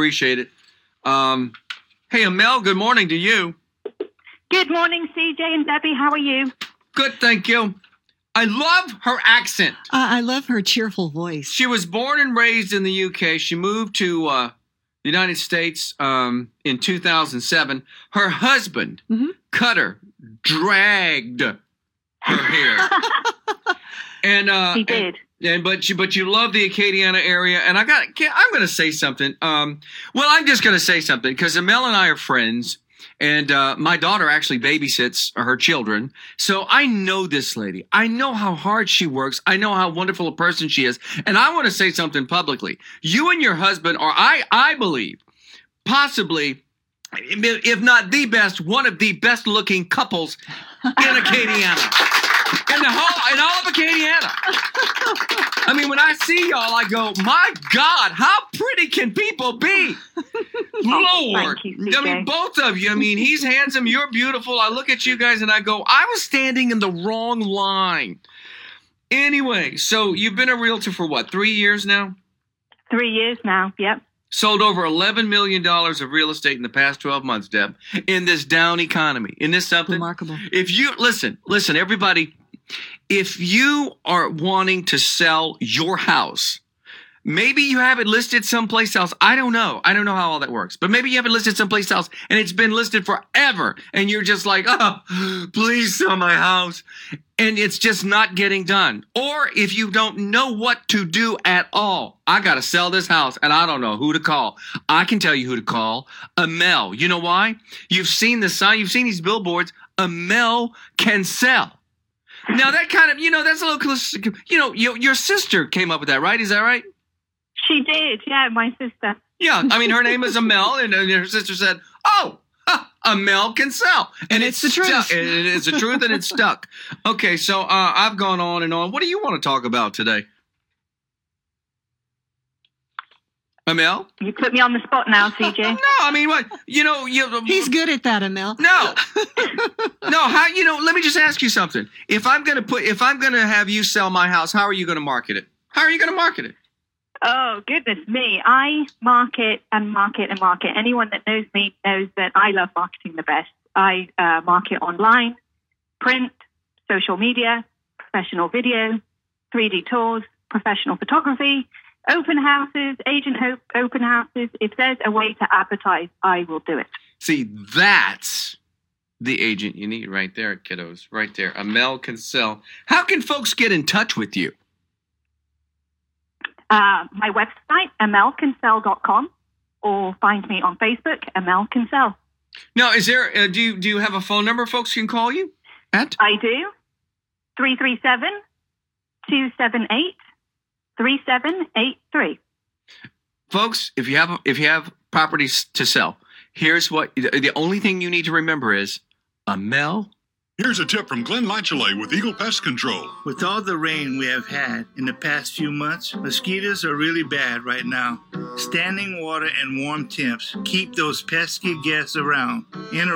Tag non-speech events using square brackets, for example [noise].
Appreciate it. Um, hey, Amel, good morning to you. Good morning, CJ and Debbie. How are you? Good, thank you. I love her accent. Uh, I love her cheerful voice. She was born and raised in the UK. She moved to uh, the United States um, in 2007. Her husband, Mhm. Cutter, dragged her hair. [laughs] and uh, he did. And but you but you love the Acadiana area, and I got I'm going to say something. Um, well, I'm just going to say something because Amel and I are friends, and uh, my daughter actually babysits her children, so I know this lady. I know how hard she works. I know how wonderful a person she is, and I want to say something publicly. You and your husband are, I I believe, possibly. If not the best, one of the best looking couples in [laughs] Acadiana. In the whole, in all of Acadiana. I mean, when I see y'all, I go, my God, how pretty can people be? [laughs] Oh, Lord. you, I mean, both of you. I mean, he's handsome, you're beautiful. I look at you guys and I go, I was standing in the wrong line. Anyway, so you've been a realtor for what, three years now? Three years now. Yep. Sold over $11 million of real estate in the past 12 months, Deb, in this down economy. Isn't this something? Remarkable. If you listen, listen, everybody, if you are wanting to sell your house, maybe you have it listed someplace else. I don't know. I don't know how all that works, but maybe you have it listed someplace else and it's been listed forever. And you're just like, oh, please sell my house. And it's just not getting done. Or if you don't know what to do at all, I got to sell this house and I don't know who to call. I can tell you who to call. Amel. You know why? You've seen the sign, you've seen these billboards. Amel can sell. Now that kind of, you know, that's a little close. You know, your, your sister came up with that, right? Is that right? She did. Yeah, my sister. Yeah. I mean, her name is Amel, and, and her sister said, "Oh, huh, Amel can sell," And it's the truth. stuck. It is the truth, and it's stuck. Okay, so uh, I've gone on and on. What do you want to talk about today, Amel? You put me on the spot now, CJ. [laughs] No, I mean, what? You know, you. He's good at that, Amel. No, [laughs] no. How you know? Let me just ask you something. If I'm gonna put, if I'm gonna have you sell my house, how are you gonna market it? How are you gonna market it? Oh, goodness me. I market and market and market. Anyone that knows me knows that I love marketing the best. I uh, market online, print, social media, professional video, 3D tours, professional photography, open houses, agent ho- open houses. If there's a way to advertise, I will do it. See, that's the agent you need right there, kiddos. Right there. Amel can sell. How can folks get in touch with you? Uh, my website, amelcansell.com, or find me on Facebook, Amel Can Sell. Now, is there? Uh, do you do you have a phone number folks can call you at? I do. 337 278 3783. Folks, if you have if you have properties to sell, here's what the only thing you need to remember is Amel. Here's a tip from Glenn Lachelet with Eagle Pest Control. With all the rain we have had in the past few months, mosquitoes are really bad right now. Standing water and warm temps keep those pesky guests around. In a